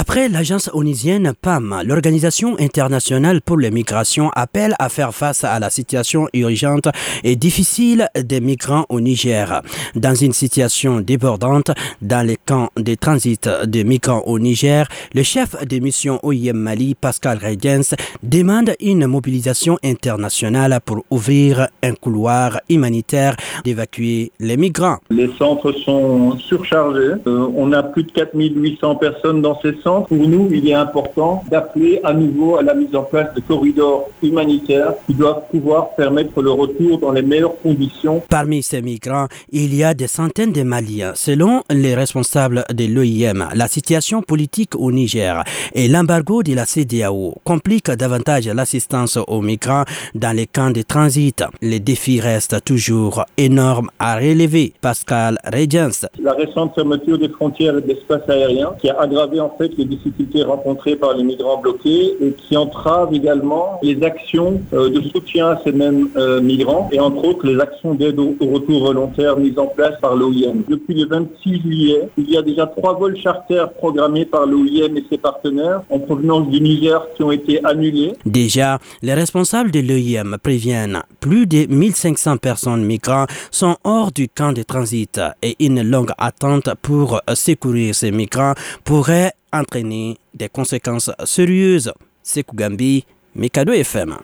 Après l'agence onisienne PAM, l'Organisation internationale pour les migrations appelle à faire face à la situation urgente et difficile des migrants au Niger. Dans une situation débordante dans les camps de transit des migrants au Niger, le chef des missions OIM Mali, Pascal Regens, demande une mobilisation internationale pour ouvrir un couloir humanitaire d'évacuer les migrants. Les centres sont surchargés. Euh, on a plus de 4800 personnes dans ces pour nous, il est important d'appeler à nouveau à la mise en place de corridors humanitaires qui doivent pouvoir permettre le retour dans les meilleures conditions. Parmi ces migrants, il y a des centaines de Maliens. Selon les responsables de l'OIM, la situation politique au Niger et l'embargo de la CDAO compliquent davantage l'assistance aux migrants dans les camps de transit. Les défis restent toujours énormes à relever. Pascal Regens. La récente fermeture des frontières et de l'espace aérien qui a aggravé en fait les difficultés rencontrées par les migrants bloqués et qui entravent également les actions euh, de soutien à ces mêmes euh, migrants et entre autres les actions d'aide au retour volontaire mises en place par l'OIM. Depuis le 26 juillet, il y a déjà trois vols charters programmés par l'OIM et ses partenaires en provenance du Niger qui ont été annulés. Déjà, les responsables de l'OIM préviennent plus de 1500 personnes migrants sont hors du camp de transit et une longue attente pour secourir ces migrants pourrait entraîner des conséquences sérieuses. C'est Kougambi, Mikado FM.